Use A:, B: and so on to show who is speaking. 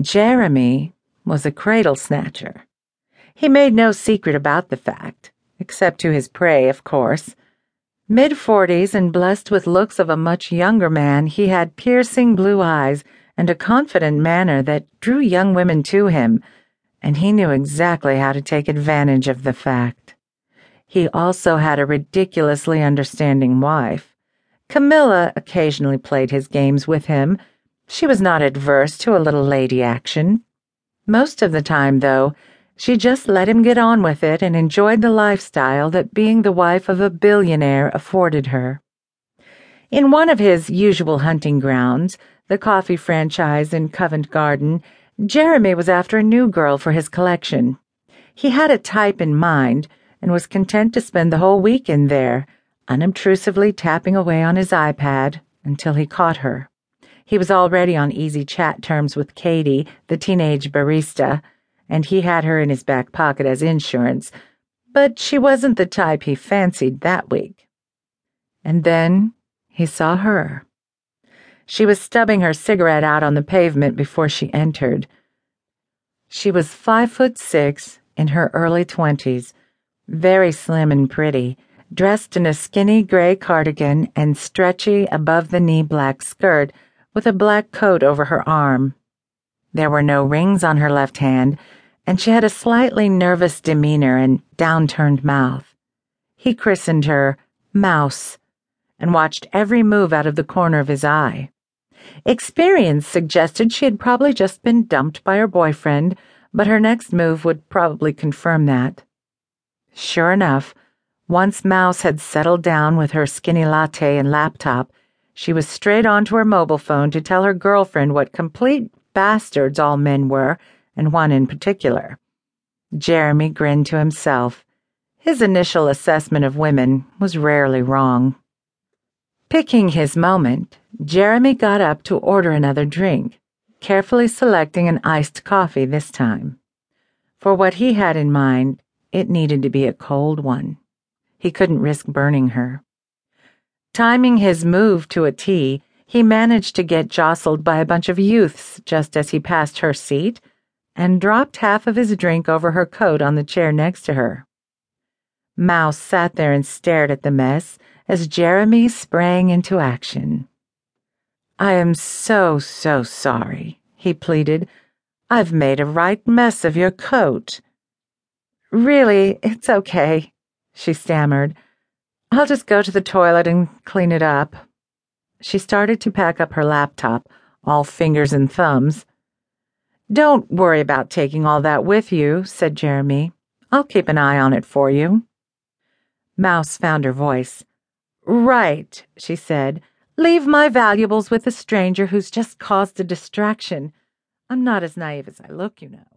A: Jeremy was a cradle snatcher. He made no secret about the fact, except to his prey, of course. Mid forties and blessed with looks of a much younger man, he had piercing blue eyes and a confident manner that drew young women to him, and he knew exactly how to take advantage of the fact. He also had a ridiculously understanding wife. Camilla occasionally played his games with him she was not adverse to a little lady action. Most of the time, though, she just let him get on with it and enjoyed the lifestyle that being the wife of a billionaire afforded her. In one of his usual hunting grounds, the coffee franchise in Covent Garden, Jeremy was after a new girl for his collection. He had a type in mind and was content to spend the whole weekend there, unobtrusively tapping away on his iPad until he caught her. He was already on easy chat terms with Katie, the teenage barista, and he had her in his back pocket as insurance, but she wasn't the type he fancied that week. And then he saw her. She was stubbing her cigarette out on the pavement before she entered. She was five foot six, in her early twenties, very slim and pretty, dressed in a skinny gray cardigan and stretchy above the knee black skirt with a black coat over her arm. There were no rings on her left hand, and she had a slightly nervous demeanor and downturned mouth. He christened her Mouse and watched every move out of the corner of his eye. Experience suggested she had probably just been dumped by her boyfriend, but her next move would probably confirm that. Sure enough, once Mouse had settled down with her skinny latte and laptop, she was straight onto her mobile phone to tell her girlfriend what complete bastards all men were, and one in particular. Jeremy grinned to himself. His initial assessment of women was rarely wrong. Picking his moment, Jeremy got up to order another drink, carefully selecting an iced coffee this time. For what he had in mind, it needed to be a cold one. He couldn't risk burning her. Timing his move to a T, he managed to get jostled by a bunch of youths just as he passed her seat and dropped half of his drink over her coat on the chair next to her. Mouse sat there and stared at the mess as Jeremy sprang into action. I am so, so sorry, he pleaded. I've made a right mess of your coat. Really, it's okay, she stammered. I'll just go to the toilet and clean it up. She started to pack up her laptop, all fingers and thumbs. Don't worry about taking all that with you, said Jeremy. I'll keep an eye on it for you. Mouse found her voice. Right, she said. Leave my valuables with a stranger who's just caused a distraction. I'm not as naive as I look, you know.